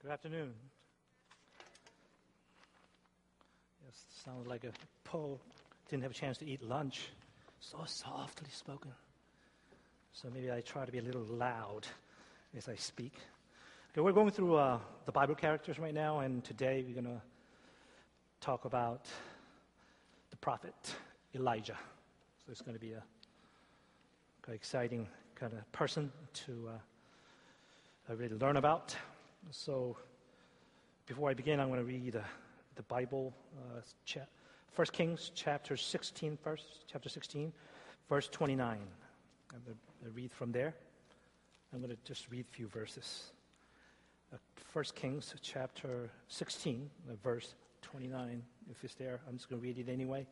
Good afternoon. Yes, sounds like a Paul didn't have a chance to eat lunch. So softly spoken. So maybe I try to be a little loud as I speak. Okay, we're going through uh, the Bible characters right now, and today we're going to talk about the prophet Elijah. So it's going to be a exciting kind of person to uh, really learn about. So before I begin, I'm going to read uh, the Bible, uh, cha- 1 Kings chapter 16, first, chapter 16, verse 29. I'm going to read from there. I'm going to just read a few verses. Uh, 1 Kings chapter 16, uh, verse 29. If it's there, I'm just going to read it anyway.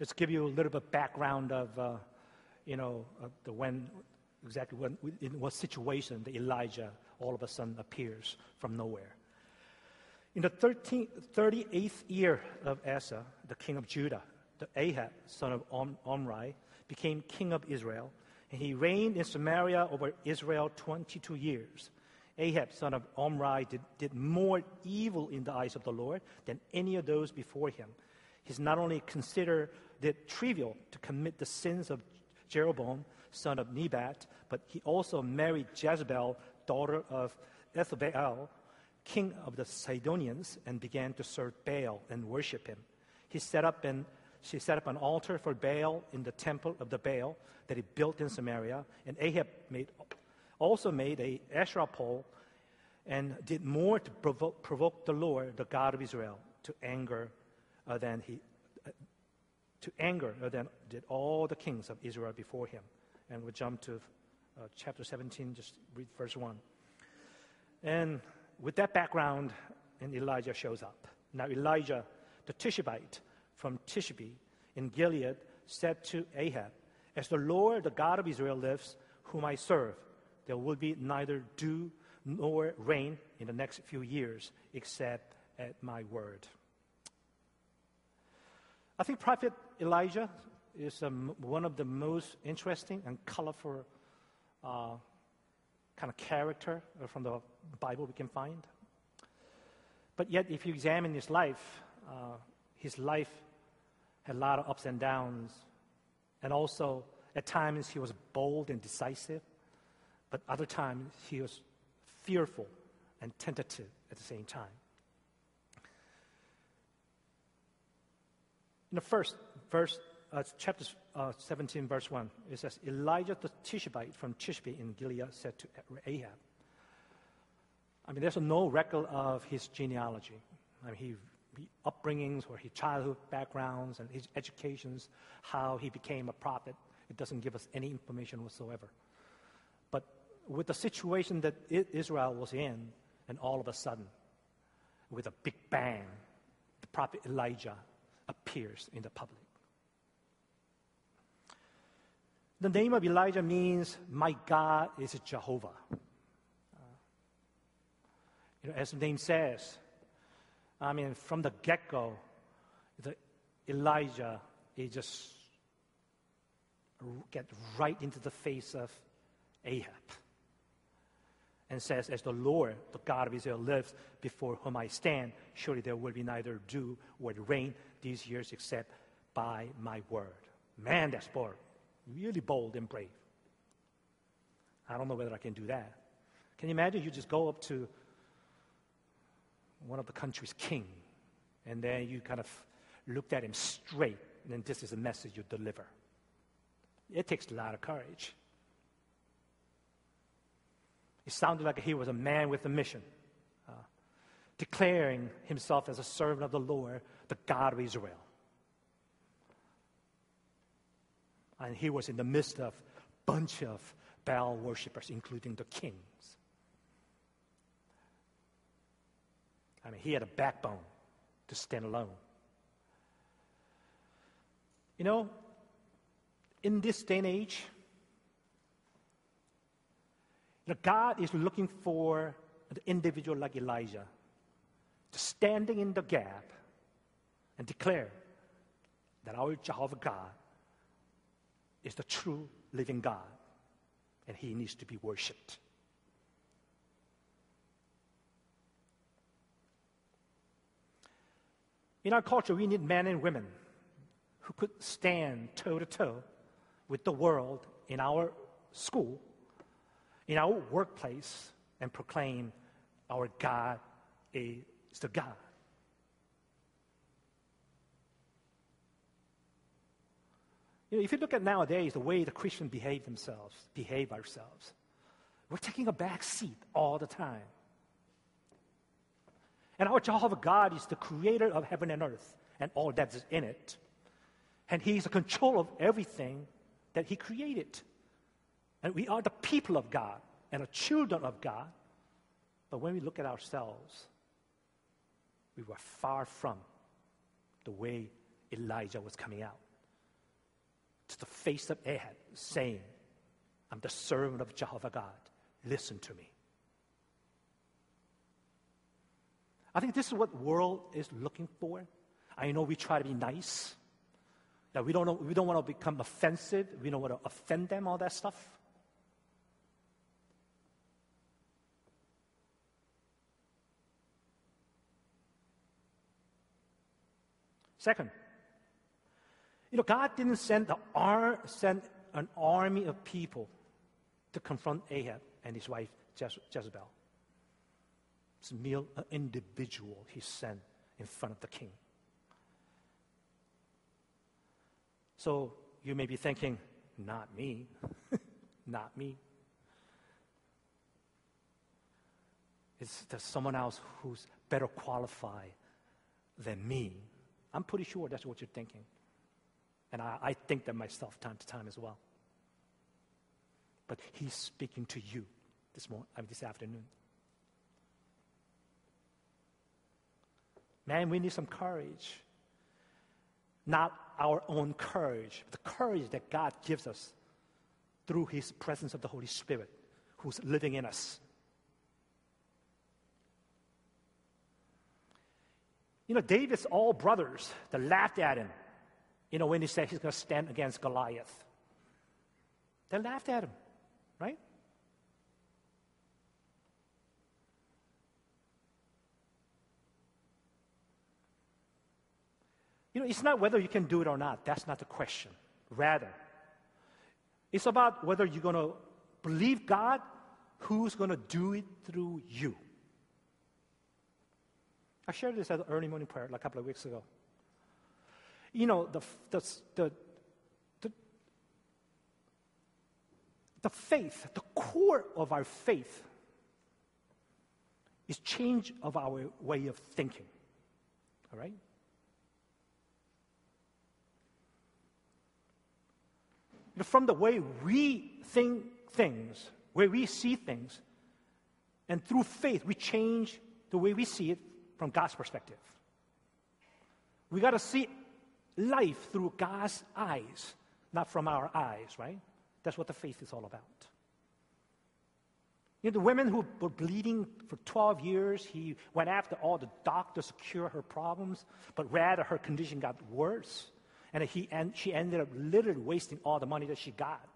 Just give you a little bit of background of, uh, you know, the when exactly when, in what situation the Elijah all of a sudden appears from nowhere. In the 13, 38th year of Asa, the king of Judah, the Ahab, son of Om, Omri, became king of Israel, and he reigned in Samaria over Israel 22 years. Ahab, son of Omri, did, did more evil in the eyes of the Lord than any of those before him. He's not only considered it trivial to commit the sins of Jeroboam, son of Nebat, but he also married Jezebel, daughter of Ethbaal, king of the Sidonians, and began to serve Baal and worship him. He set up an, she set up an altar for Baal in the temple of the Baal that he built in Samaria, and Ahab made, also made a Asherah pole and did more to provoke, provoke the Lord, the God of Israel, to anger uh, than he uh, to anger than did all the kings of Israel before him. And we'll jump to uh, chapter 17, just read verse 1. And with that background, and Elijah shows up. Now, Elijah, the Tishbite from Tishbe in Gilead, said to Ahab, As the Lord, the God of Israel, lives, whom I serve, there will be neither dew nor rain in the next few years, except at my word. I think Prophet Elijah is one of the most interesting and colorful uh, kind of character from the Bible we can find. But yet, if you examine his life, uh, his life had a lot of ups and downs. And also, at times, he was bold and decisive, but other times, he was fearful and tentative at the same time. In the first verse, uh, chapter uh, 17, verse 1, it says, Elijah the Tishbite from Tishbe in Gilead said to Ahab. I mean, there's no record of his genealogy. I mean, he, he upbringings or his childhood backgrounds and his educations, how he became a prophet. It doesn't give us any information whatsoever. But with the situation that Israel was in, and all of a sudden, with a big bang, the prophet Elijah appears in the public. The name of Elijah means, My God is Jehovah. You know, as the name says, I mean, from the get go, Elijah is just get right into the face of Ahab and says, As the Lord, the God of Israel, lives before whom I stand, surely there will be neither dew or rain these years except by my word. Man, that's bold really bold and brave. I don't know whether I can do that. Can you imagine you just go up to one of the country's king and then you kind of looked at him straight and then this is a message you deliver. It takes a lot of courage. It sounded like he was a man with a mission, uh, declaring himself as a servant of the Lord, the God of Israel. And he was in the midst of a bunch of Baal worshippers, including the kings. I mean, he had a backbone to stand alone. You know, in this day and age, you know, God is looking for an individual like Elijah to standing in the gap and declare that our Jehovah God is the true living God, and he needs to be worshiped. In our culture, we need men and women who could stand toe to toe with the world in our school, in our workplace, and proclaim, Our God is the God You know, if you look at nowadays, the way the Christians behave themselves, behave ourselves, we're taking a back seat all the time. And our Jehovah God is the creator of heaven and earth and all that is in it. And He's in control of everything that He created. And we are the people of God and the children of God. But when we look at ourselves, we were far from the way Elijah was coming out. To the face of Ahab, saying, I'm the servant of Jehovah God. Listen to me. I think this is what world is looking for. I know we try to be nice. That we don't, we don't want to become offensive. We don't want to offend them, all that stuff. Second, you know, God didn't send, the ar- send an army of people to confront Ahab and his wife Jezebel. It's a mere individual he sent in front of the king. So you may be thinking, not me, not me. It's there someone else who's better qualified than me? I'm pretty sure that's what you're thinking. And I, I think that myself time to time as well. But he's speaking to you this morning, I mean, this afternoon. Man, we need some courage. Not our own courage, but the courage that God gives us through His presence of the Holy Spirit who's living in us. You know, David's all brothers that laughed at him, you know, when he said he's going to stand against Goliath. They laughed at him, right? You know, it's not whether you can do it or not. That's not the question. Rather, it's about whether you're going to believe God who's going to do it through you. I shared this at the early morning prayer like a couple of weeks ago. You know, the, the, the, the, faith, the core of our faith is change of our way of thinking. All right? from the way we think things, where we see things, and through faith, we change the way we see it from God's perspective. We got to see life through God's eyes, not from our eyes, right? That's what the faith is all about. You know, the women who were bleeding for 12 years, he went after all the doctors to cure her problems, but rather her condition got worse. And he, and she ended up literally wasting all the money that she got.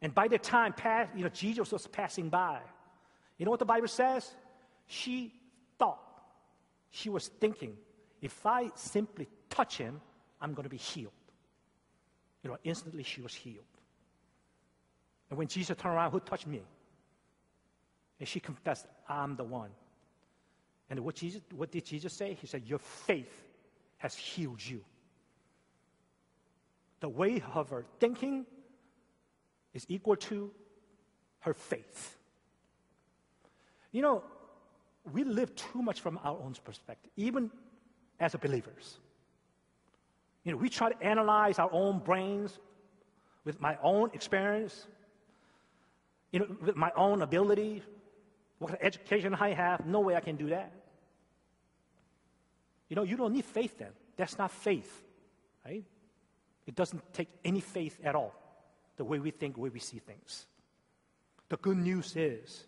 And by the time pass, you know, Jesus was passing by, you know what the Bible says? She thought, she was thinking, if I simply touch him, I'm going to be healed. You know, instantly she was healed. And when Jesus turned around, who touched me? And she confessed, I'm the one. And what, Jesus, what did Jesus say? He said, Your faith has healed you the way of her thinking is equal to her faith. You know, we live too much from our own perspective, even as believers. You know, we try to analyze our own brains with my own experience, you know, with my own ability, what kind of education I have. No way I can do that. You know, you don't need faith then. That's not faith, right? It doesn't take any faith at all, the way we think, the way we see things. The good news is,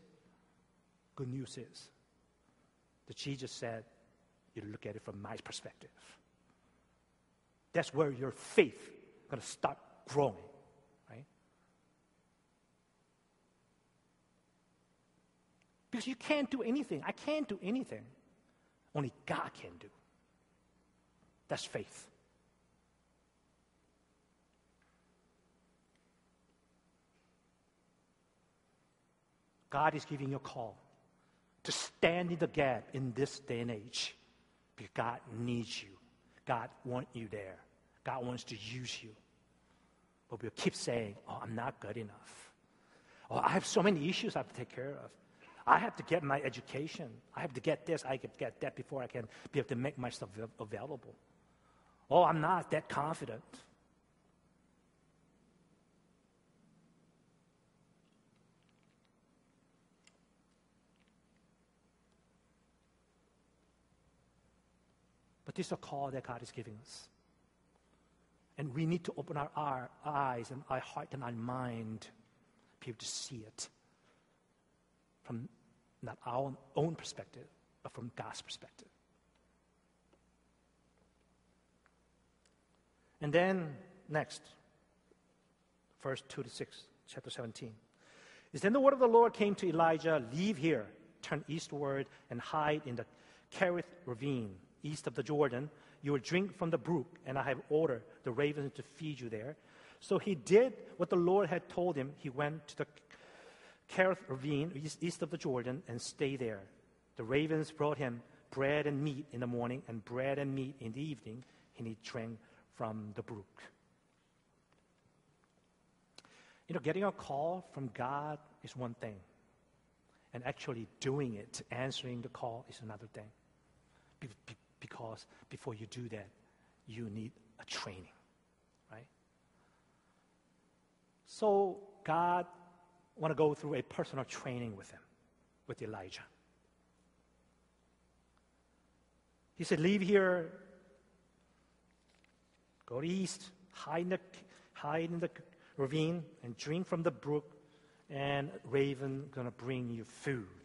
good news is, that Jesus said, you look at it from my perspective. That's where your faith going to start growing, right? Because you can't do anything. I can't do anything. Only God can do. That's faith. God is giving you a call to stand in the gap in this day and age because God needs you. God wants you there. God wants to use you. But we'll keep saying, oh, I'm not good enough. Oh, I have so many issues I have to take care of. I have to get my education. I have to get this. I have to get that before I can be able to make myself available. Oh, I'm not that confident. Is a call that God is giving us. And we need to open our, our eyes and our heart and our mind be able to see it from not our own perspective, but from God's perspective. And then, next, verse 2 to 6, chapter 17. Is then the word of the Lord came to Elijah, Leave here, turn eastward, and hide in the Kerith ravine, east of the Jordan. You will drink from the brook, and I have ordered the ravens to feed you there. So he did what the Lord had told him. He went to the Kerith ravine, east of the Jordan, and stayed there. The ravens brought him bread and meat in the morning, and bread and meat in the evening, and he drank from the brook. You know, getting a call from God is one thing, and actually doing it, answering the call, is another thing. Because before you do that, you need a training, right? So God want to go through a personal training with him, with Elijah. He said, Leave here, go east, hide in the, hide in the ravine, and drink from the brook, and raven gonna bring you food.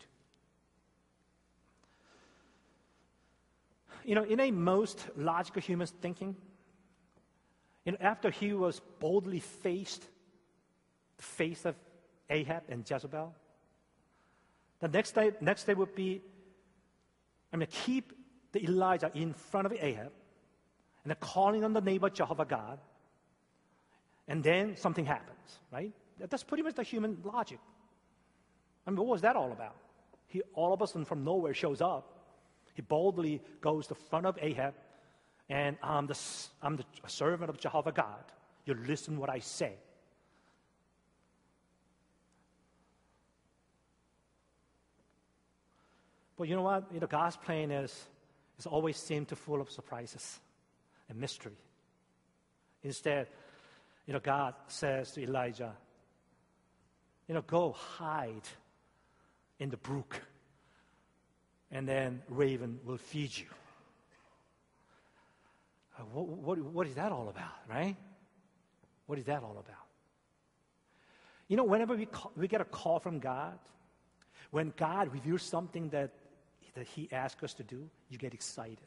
You know, in a most logical human thinking, you know, after he was boldly faced the face of Ahab and Jezebel. The next day, next day would be, I mean, keep the Elijah in front of Ahab and calling on the name of Jehovah God. And then something happens, right? That's pretty much the human logic. I mean, what was that all about? He all of a sudden from nowhere shows up. He boldly goes to front of Ahab, and I'm the, I'm the servant of Jehovah God. You listen what I say. But you know what? You know, God's plan is, is always seem to full of surprises and mystery. Instead, you know, God says to Elijah, you know, go hide in the brook, and then raven will feed you. Uh, what, what, what is that all about, right? What is that all about? You know, whenever we, call, we get a call from God, when God reveals something that that He asks us to do, you get excited.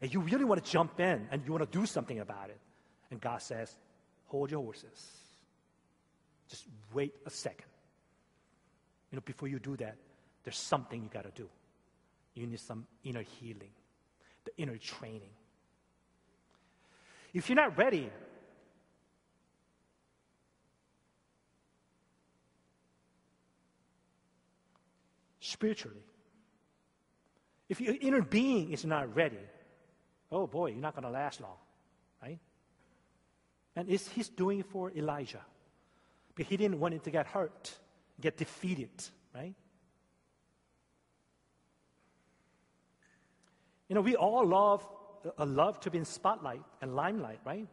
And you really want to jump in and you want to do something about it. And God says, hold your horses. Just wait a second. You know, before you do that, there's something you got to do. You need some inner healing, the inner training. If you're not ready, spiritually, if your inner being is not ready, oh boy, you're not going to last long, right? And he's doing it for Elijah. But he didn't want him to get hurt, get defeated, right? You know, we all love, uh, love to be in spotlight and limelight, right?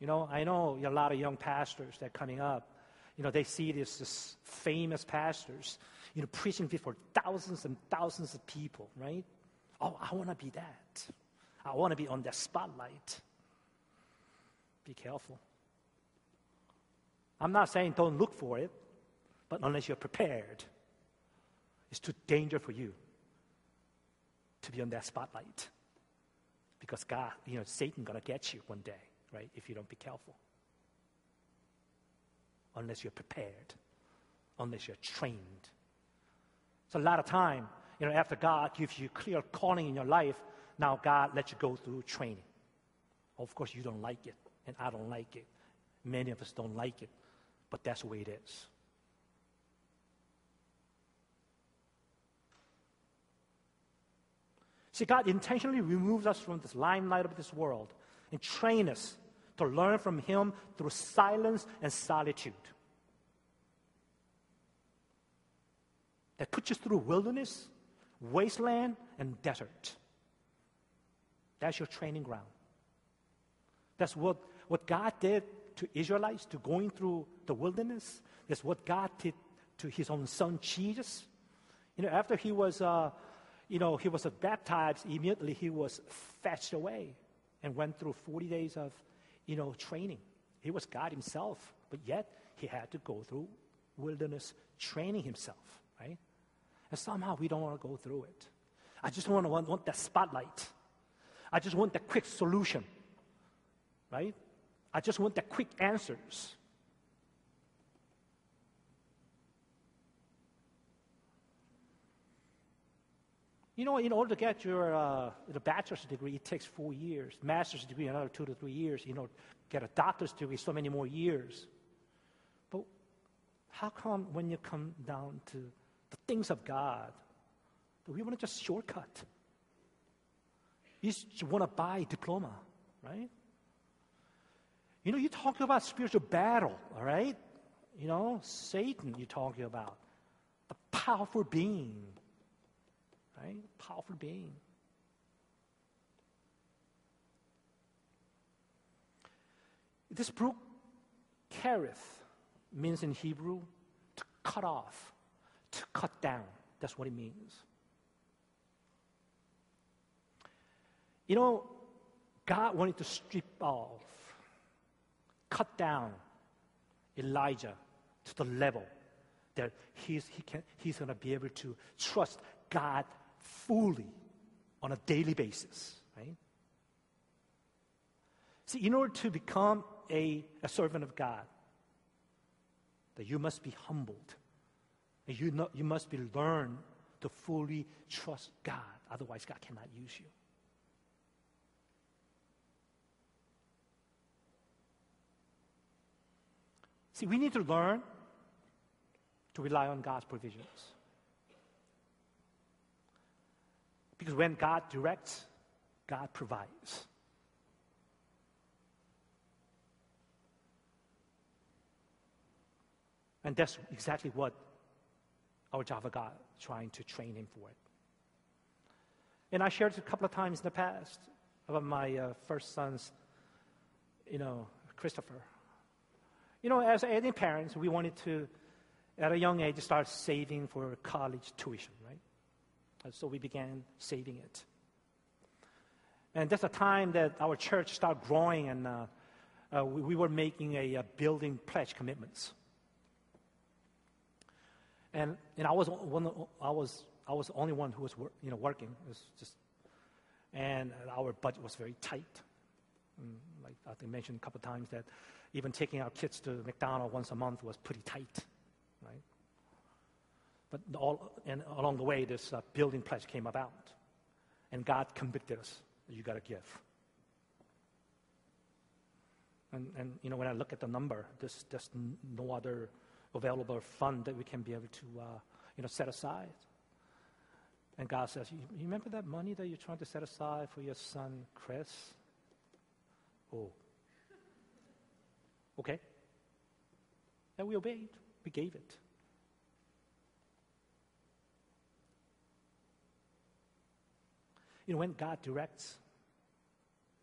You know, I know a lot of young pastors that are coming up. You know, they see these this famous pastors you know, preaching before thousands and thousands of people, right? Oh, I want to be that. I want to be on that spotlight. Be careful. I'm not saying don't look for it, but unless you're prepared, it's too dangerous for you to be on that spotlight. Because God, you know, Satan gonna get you one day, right? If you don't be careful. Unless you're prepared, unless you're trained so a lot of time, you know, after God gives you clear calling in your life, Now God let you go through training. Of course, you don't like it, and I don't like it. Many of us don't like it, but that's the way it is. See, God intentionally removes us from this limelight of this world and train us to learn from Him through silence and solitude. That puts us through wilderness, wasteland, and desert. That's your training ground. That's what, what God did to Israelites to going through the wilderness. That's what God did to his own son Jesus. You know, after he was, uh, you know, he was baptized, immediately he was fetched away and went through 40 days of, you know, training. He was God himself, but yet he had to go through wilderness training himself, right? And somehow we don't want to go through it. I just want to want, want that spotlight. I just want that quick solution, right? I just want the quick answers. You know, in order to get your uh, the bachelor's degree, it takes four years. Master's degree, another two to three years. You know, get a doctor's degree, so many more years. But how come when you come down to the things of God, do we want to just shortcut? You just want to buy a diploma, right? You know, you talk about spiritual battle, all right? You know, Satan, you're talking about. The powerful being, right? Powerful being. This brook, Kerith, means in Hebrew to cut off, to cut down. That's what it means. You know, God wanted to strip off, cut down Elijah to the level that he's, he he's going to be able to trust God fully on a daily basis, right? See, in order to become a, a servant of God, that you must be humbled. And you, know, you must be learn to fully trust God. Otherwise, God cannot use you. See, we need to learn to rely on God's provisions. Because when God directs, God provides. And that's exactly what our Jehovah God is trying to train him for it. And I shared a couple of times in the past about my uh, first son's, you know, Christopher. You know, as any parents, we wanted to, at a young age, start saving for college tuition, right? So we began saving it. And that's the time that our church started growing, and uh, uh, we, we, were making a, a, building pledge commitments. And, and I was one, I was I was the only one who was wor- you know working. It was just, and our budget was very tight. And mm, like I mentioned a couple of times that even taking our kids to McDonald's once a month was pretty tight? But all, and along the way, this uh, building pledge came about. And God convicted us you got to give. And, and, you know, when I look at the number, there's just no other available fund that we can be able to, uh, you know, set aside. And God says, you, you remember that money that you're trying to set aside for your son, Chris? Oh, Okay? And we obeyed. We gave it. You know, when God directs,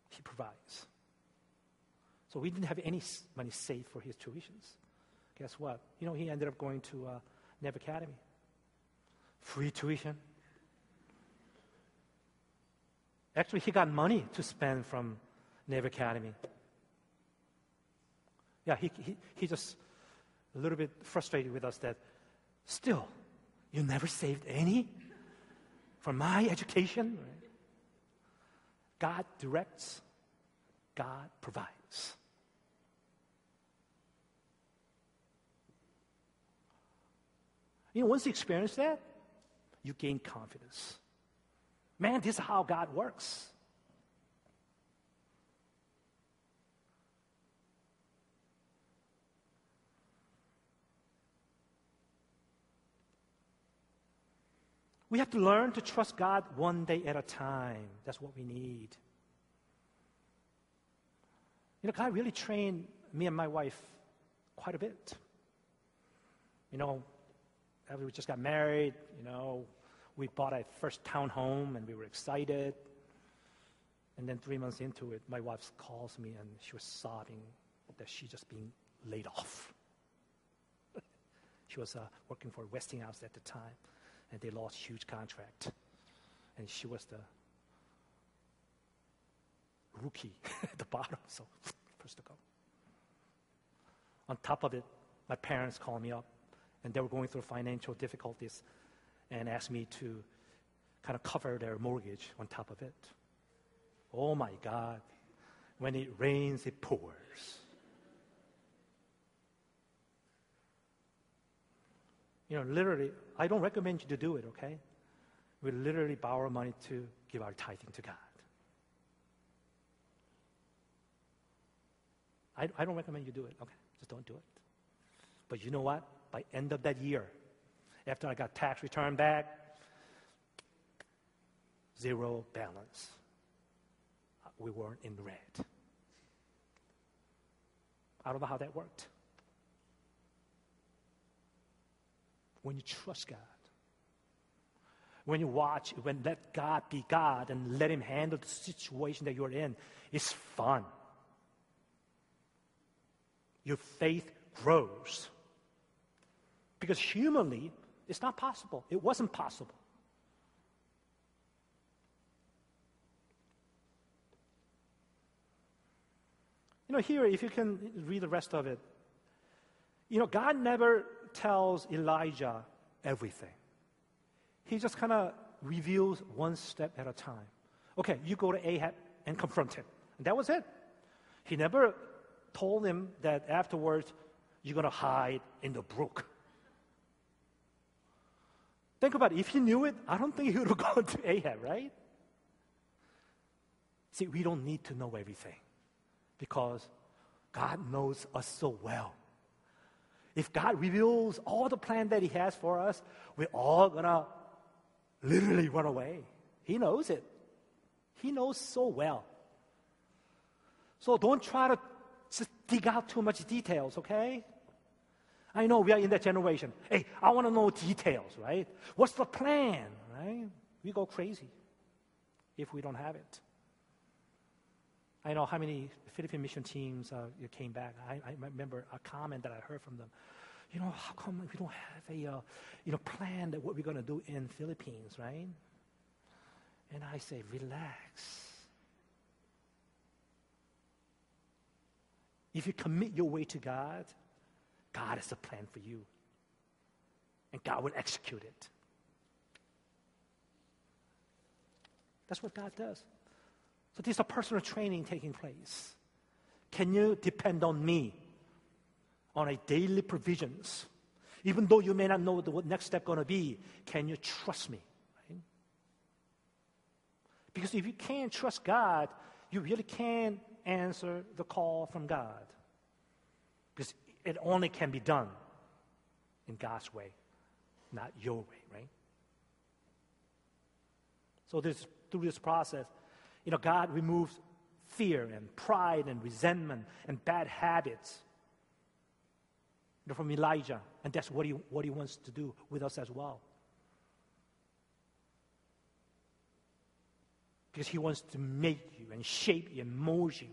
He provides. So we didn't have any money saved for his tuitions. Guess what? You know, he ended up going to uh, Nev Academy. Free tuition. Actually, he got money to spend from Nev Academy. Yeah, he, he, he just a little bit frustrated with us that still, you never saved any for my education. God directs, God provides. You know, once you experience that, you gain confidence. Man, this is how God works. We have to learn to trust God one day at a time. That's what we need. You know, God really trained me and my wife quite a bit. You know, we just got married, you know, we bought a first town home and we were excited. And then three months into it, my wife calls me and she was sobbing that she just being laid off. she was uh, working for Westinghouse at the time and they lost huge contract. And she was the rookie at the bottom, so first to go. On top of it, my parents called me up, and they were going through financial difficulties and asked me to kind of cover their mortgage on top of it. Oh my God, when it rains, it pours. You know, literally, I don't recommend you to do it, okay? We literally borrow money to give our tithing to God. I, I don't recommend you do it, okay? Just don't do it. But you know what? By end of that year, after I got tax return back, zero balance. We weren't in red. I don't know how that worked. When you trust God. When you watch, when let God be God and let Him handle the situation that you're in, it's fun. Your faith grows. Because humanly, it's not possible. It wasn't possible. You know, here, if you can read the rest of it, you know, God never tells Elijah everything. He just kind of reveals one step at a time. Okay, you go to Ahab and confront him. And that was it. He never told him that afterwards you're going to hide in the brook. Think about it. If he knew it, I don't think he would have gone to Ahab, right? See, we don't need to know everything because God knows us so well. If God reveals all the plan that He has for us, we're all gonna literally run away. He knows it. He knows so well. So don't try to just dig out too much details, okay? I know we are in that generation. Hey, I want to know details, right? What's the plan, right? We go crazy if we don't have it. I know how many Philippine mission teams uh, came back. I, I, remember a comment that I heard from them. You know, how come we don't have a uh, you know plan that what we're going to do in Philippines, right? And I say, relax. If you commit your way to God, God has a plan for you. And God will execute it. That's what God does. So this is a personal training taking place. Can you depend on me on a daily provisions? Even though you may not know what next step going to be, can you trust me? Right? Because if you can't trust God, you really can't answer the call from God. Because it only can be done in God's way, not your way, right? So this through this process, you know, God removes fear and pride and resentment and bad habits you know, from Elijah. And that's what he, what he wants to do with us as well. Because he wants to make you and shape you and mold you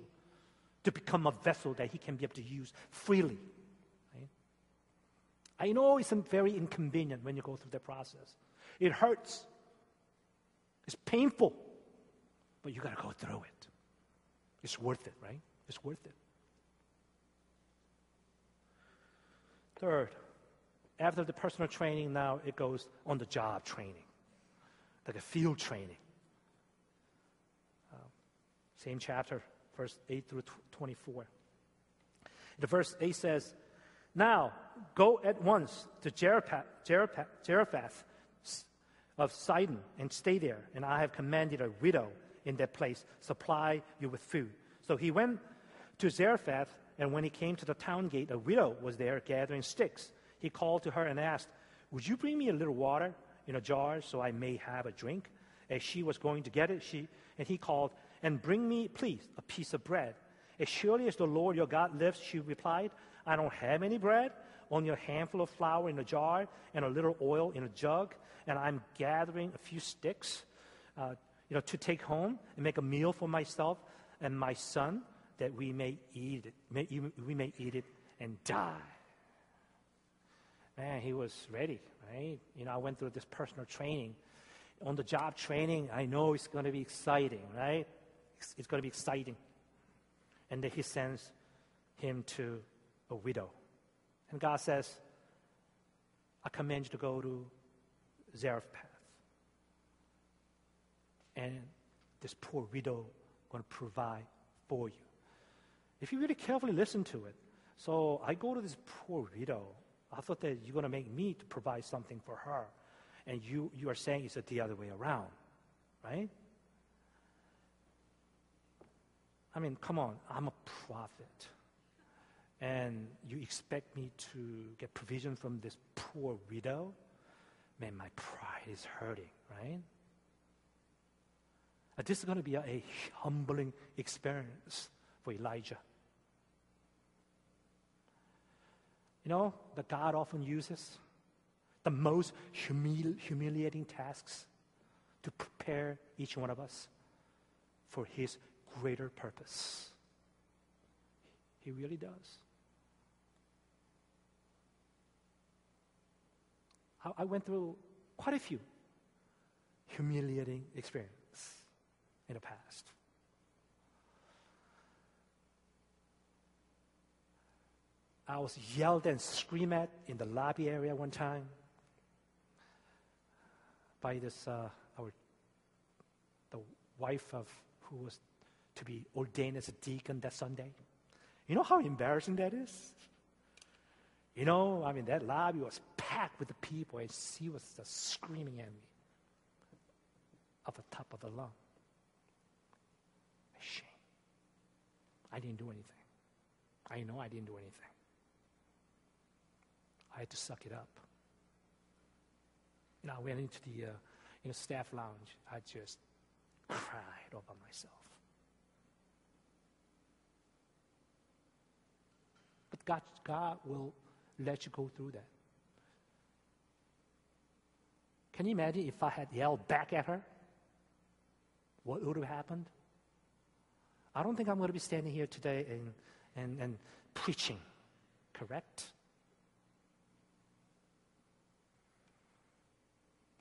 to become a vessel that he can be able to use freely. I know it's very inconvenient when you go through that process. It hurts. It's painful. But you got to go through it. It's worth it, right? It's worth it. Third, after the personal training, now it goes on the job training, like a field training. Uh, same chapter, verse 8 through 24. The verse 8 says, Now go at once to Zarephath, of Sidon and stay there, and I have commanded a widow in that place supply you with food. So he went to Zarephath, and when he came to the town gate, a widow was there gathering sticks. He called to her and asked, Would you bring me a little water in a jar so I may have a drink? As she was going to get it, she and he called, And bring me, please, a piece of bread. As surely as the Lord your God lives, she replied, I don't have any bread, only a handful of flour in a jar and a little oil in a jug, and I'm gathering a few sticks, uh, you know, to take home and make a meal for myself and my son, that we may eat it, may, we may eat it and die. Man, he was ready, right? You know, I went through this personal training. On the job training, I know it's going to be exciting, right? It's, it's going to be exciting. And then he sends him to a widow. And God says, I command you to go to Zarephath. And this poor widow going to provide for you. If you really carefully listen to it, so I go to this poor widow. I thought that you're going to make me to provide something for her. And you, you are saying it's the other way around, right? I mean, come on, I'm a prophet. And you expect me to get provision from this poor widow? Man, my pride is hurting, right? Uh, this is going to be a, a humbling experience for Elijah. You know, that God often uses the most humili- humiliating tasks to prepare each one of us for His greater purpose. He really does. I, I went through quite a few humiliating experiences in the past. I was yelled and screamed at in the lobby area one time by this uh, our the wife of who was to be ordained as a deacon that Sunday. You know how embarrassing that is? You know, I mean, that lobby was packed with the people, and she was just screaming at me at the top of the lung. I didn't do anything. I know I didn't do anything. I had to suck it up. Know, I went into the uh, you know, staff lounge. I just cried all by myself. But God, God will let you go through that. Can you imagine if I had yelled back at her? What would have happened? I don't think I'm going to be standing here today and, and, and preaching, correct?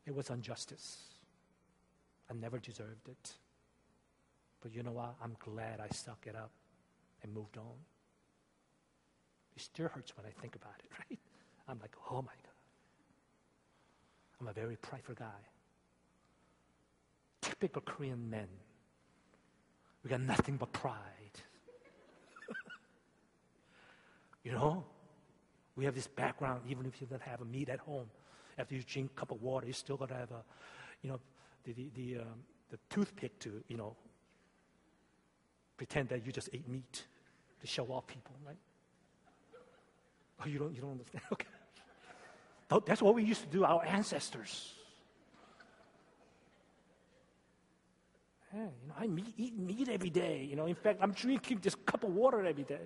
It was injustice. I never deserved it. But you know what? I'm glad I stuck it up and moved on. It still hurts when I think about it, right? I'm like, oh my God. I'm a very prideful guy. Typical Korean men. We got nothing but pride. you know? We have this background, even if you don't have a meat at home. After you drink a cup of water, you still got to have a, you know, the, the, the, um, the toothpick to, you know, pretend that you just ate meat to show off people, right? Oh, you don't, you don't understand? Okay. That's what we used to do, our ancestors. Yeah, you know, I eat meat every day. You know, in fact, I'm drinking this cup of water every day.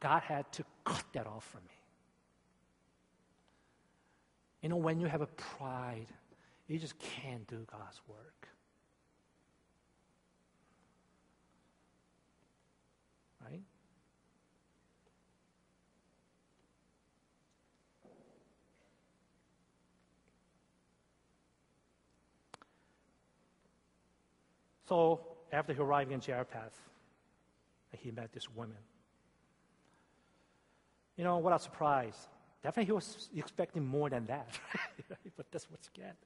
God had to cut that off from me. You know, when you have a pride, you just can't do God's work. Right? So, after he arrived in Zarephath, he met this woman. You know, what a surprise. Definitely he was expecting more than that, but that's what you get.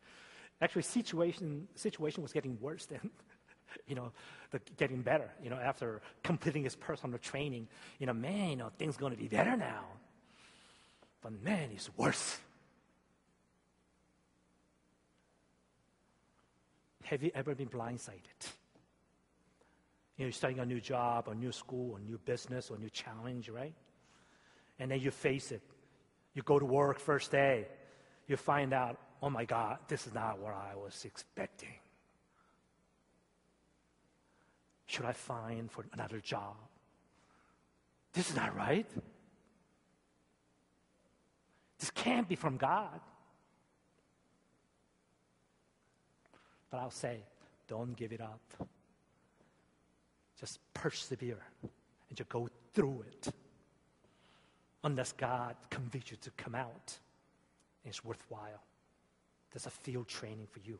Actually, situation, situation was getting worse than, you know, the, getting better, you know, after completing his personal training. You know, man, you know, things going to be better now. But man, it's worse. Have you ever been blindsided? You know, you're starting a new job, a new school, a new business, or a new challenge, right? And then you face it. You go to work first day. You find out, oh my God, this is not what I was expecting. Should I find for another job? This is not right. This can't be from God. But I'll say, don't give it up. Just persevere and just go through it. Unless God convicts you to come out, it's worthwhile. There's a field training for you.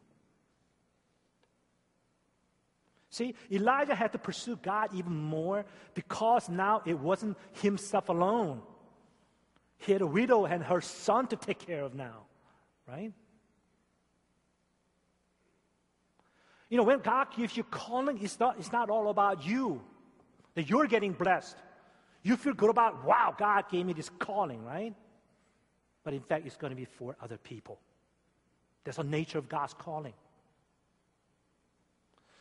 See, Elijah had to pursue God even more because now it wasn't himself alone. He had a widow and her son to take care of now, right? You know, when God gives you calling, it's not, it's not all about you, that you're getting blessed. You feel good about, wow, God gave me this calling, right? But in fact, it's going to be for other people. That's the nature of God's calling.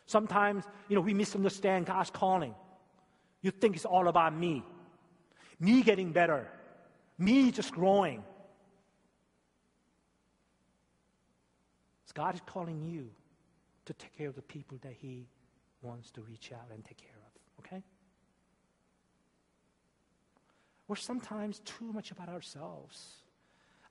Sometimes, you know, we misunderstand God's calling. You think it's all about me, me getting better, me just growing. God is calling you to take care of the people that He wants to reach out and take care of. Okay? We're sometimes too much about ourselves.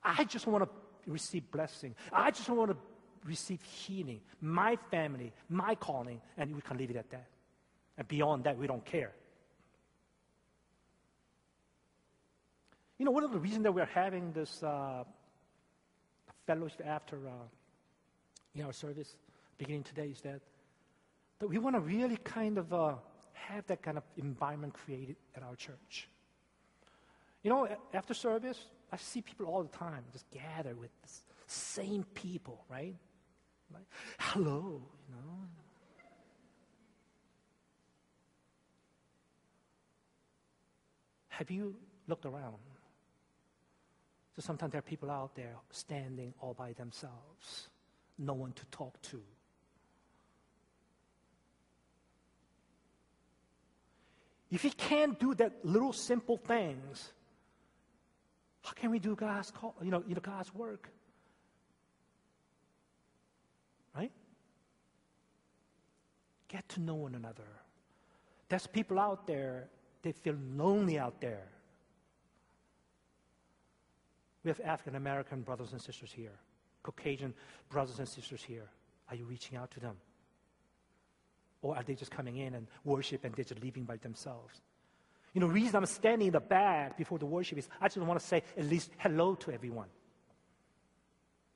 I just want to receive blessing. I just want to receive healing. My family, my calling, and we can leave it at that. And beyond that, we don't care. You know, one of the reasons that we're having this uh, fellowship after uh, in our service beginning today is that, that we want to really kind of uh, have that kind of environment created at our church. You know, after service, I see people all the time just gather with the same people, right? Like, hello, you know. Have you looked around? So sometimes there are people out there standing all by themselves, no one to talk to. If we can't do that little simple things, how can we do God's call, you know, you know God's work? Right? Get to know one another. There's people out there, they feel lonely out there. We have African American brothers and sisters here, Caucasian brothers and sisters here. Are you reaching out to them? Or are they just coming in and worship and they're just leaving by themselves? You know, reason I'm standing in the back before the worship is I just want to say at least hello to everyone.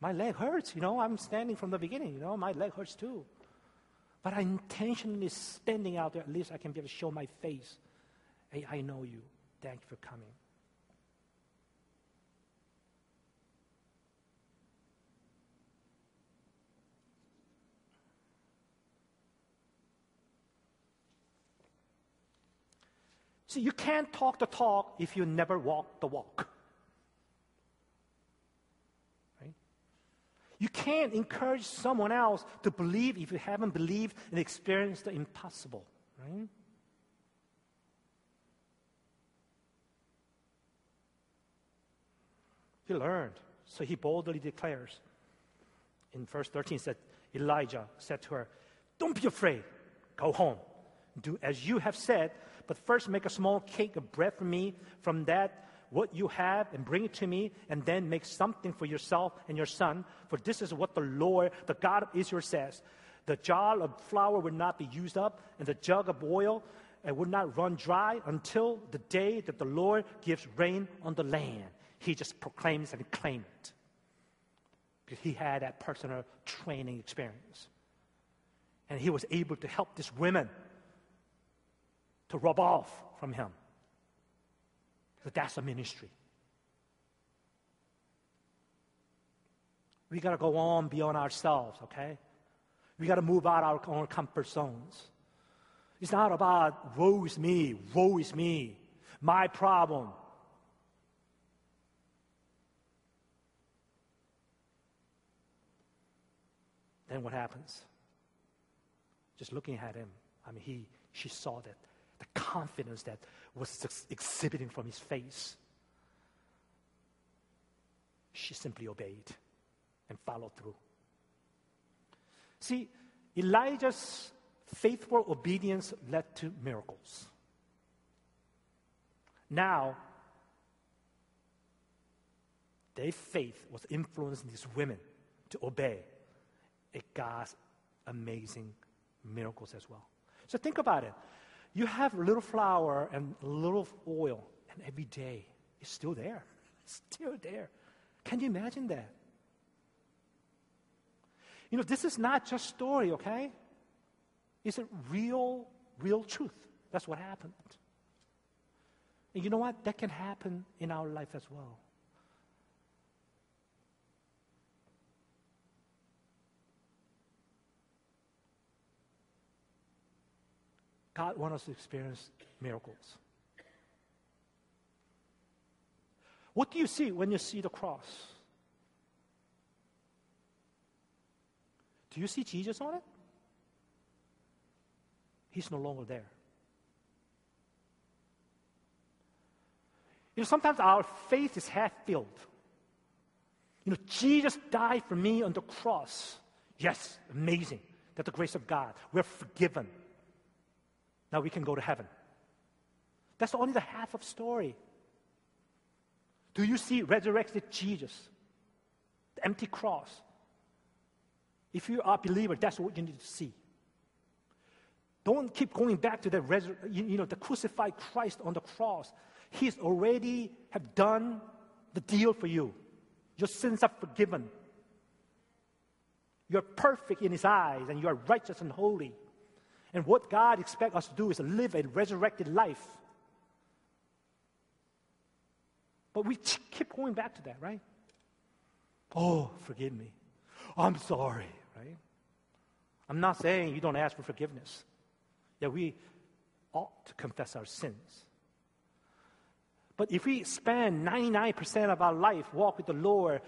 My leg hurts, you know, I'm standing from the beginning, you know, my leg hurts too. But I intentionally standing out there, at least I can be able to show my face. Hey, I know you. Thank you for coming. See, you can't talk the talk if you never walk the walk. You can't encourage someone else to believe if you haven't believed and experienced the impossible. Right? He learned. So he boldly declares. In verse 13, said, Elijah said to her, Don't be afraid. Go home. Do as you have said, but first make a small cake of bread for me from that what you have and bring it to me, and then make something for yourself and your son. For this is what the Lord, the God of Israel, says The jar of flour will not be used up, and the jug of oil it will not run dry until the day that the Lord gives rain on the land. He just proclaims and claims it. Because he had that personal training experience. And he was able to help this women to rub off from him. But that's a ministry. We got to go on beyond ourselves, okay? We got to move out our own comfort zones. It's not about woe is me, woe is me, my problem. Then what happens? Just looking at him, I mean, he, she saw that the confidence that was ex- exhibiting from his face. She simply obeyed and followed through. See, Elijah's faithful obedience led to miracles. Now, their faith was influencing these women to obey. Got amazing miracles as well. So think about it. You have a little flour and a little oil, and every day it's still there. It's still there. Can you imagine that? You know, this is not just story, okay? It's a real, real truth. That's what happened. And you know what? That can happen in our life as well. God wants us to experience miracles. What do you see when you see the cross? Do you see Jesus on it? He's no longer there. You know, sometimes our faith is half filled. You know, Jesus died for me on the cross. Yes, amazing that the grace of God, we're forgiven. Now we can go to heaven. That's only the half of story. Do you see resurrected Jesus? The empty cross. If you are a believer, that's what you need to see. Don't keep going back to the resur- you know the crucified Christ on the cross. He's already have done the deal for you. Your sins are forgiven. You're perfect in His eyes, and you are righteous and holy. And what God expects us to do is to live a resurrected life. But we keep going back to that, right? Oh, forgive me. I'm sorry, right? I'm not saying you don't ask for forgiveness. Yeah, we ought to confess our sins. But if we spend 99% of our life walk with the Lord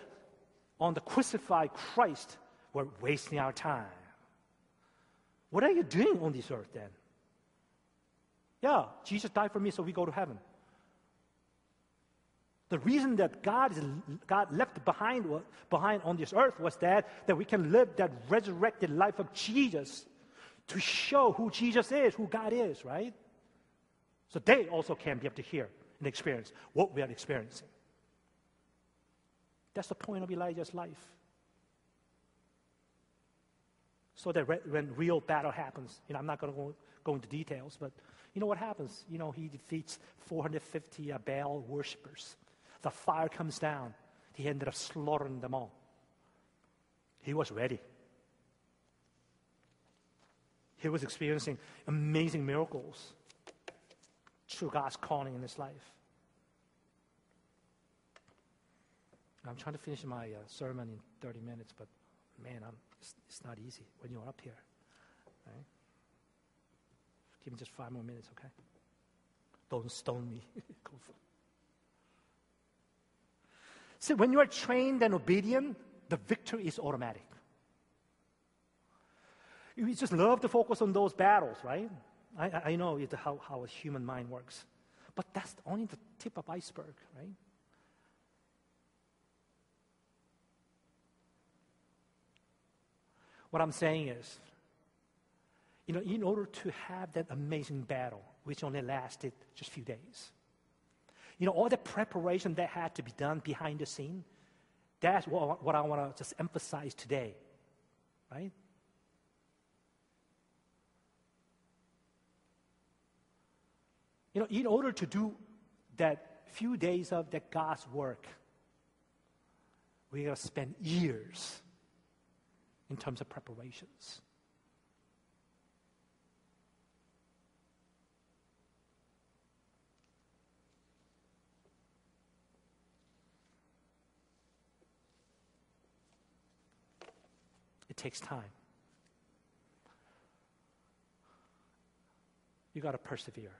on the crucified Christ, we're wasting our time. What are you doing on this earth then? Yeah, Jesus died for me so we go to heaven. The reason that God, is, God left behind, behind on this earth was that, that we can live that resurrected life of Jesus to show who Jesus is, who God is, right? So they also can be able to hear and experience what we are experiencing. That's the point of Elijah's life so that re- when real battle happens, you know, I'm not going to go, into details, but you know what happens? You know, he defeats 450 uh, Baal worshippers. The fire comes down. He ended up slaughtering them all. He was ready. He was experiencing amazing miracles through God's calling in his life. I'm trying to finish my uh, sermon in 30 minutes, but man, I'm it's, it's not easy when you're up here. Right? Give me just five more minutes, okay? Don't stone me. See, when you are trained and obedient, the victory is automatic. We just love to focus on those battles, right? I, I know how, how a human mind works. But that's only the tip of iceberg, right? What I'm saying is, you know, in order to have that amazing battle, which only lasted just a few days, you know, all the preparation that had to be done behind the scene, that's what, what I want to just emphasize today, right? You know, in order to do that few days of that God's work, we got to spend years in terms of preparations. It takes time. You got to persevere.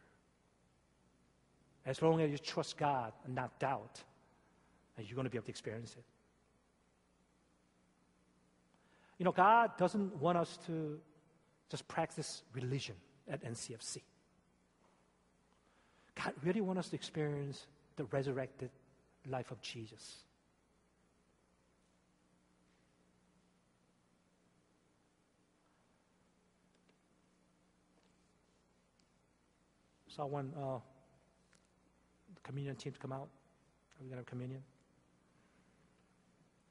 As long as you trust God and not doubt, you're going to be able to experience it. You know, God doesn't want us to just practice religion at NCFC. God really wants us to experience the resurrected life of Jesus. So I want uh, the communion team to come out. Are we going to have communion?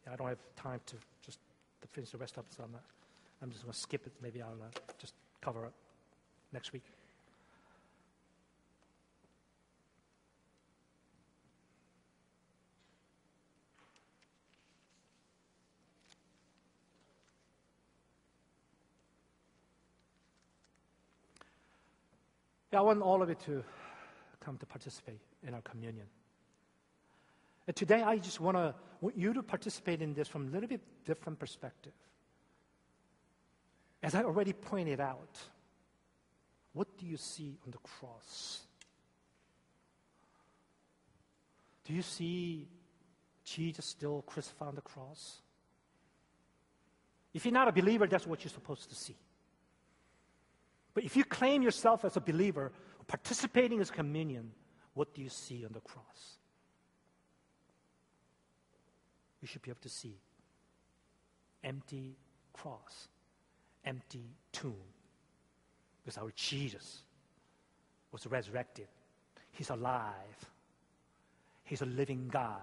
Yeah, I don't have time to just to finish the rest it, so I'm, not, I'm just going to skip it. Maybe I'll uh, just cover it next week. Yeah, I want all of you to come to participate in our communion. And today, I just want to want you to participate in this from a little bit different perspective. As I already pointed out, what do you see on the cross? Do you see Jesus still crucified on the cross? If you're not a believer, that's what you're supposed to see. But if you claim yourself as a believer, participating in communion, what do you see on the cross? You should be able to see empty cross, empty tomb. Because our Jesus was resurrected. He's alive. He's a living God.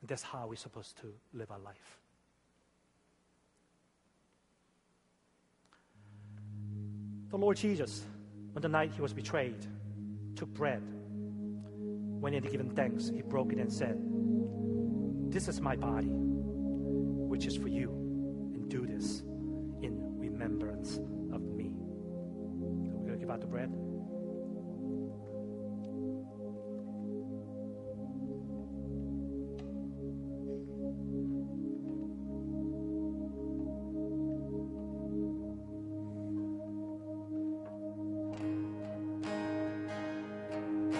And that's how we're supposed to live our life. The Lord Jesus, on the night he was betrayed, took bread. When he had given thanks, he broke it and said, This is my body, which is for you, and do this in remembrance of me. We're going to give out the bread.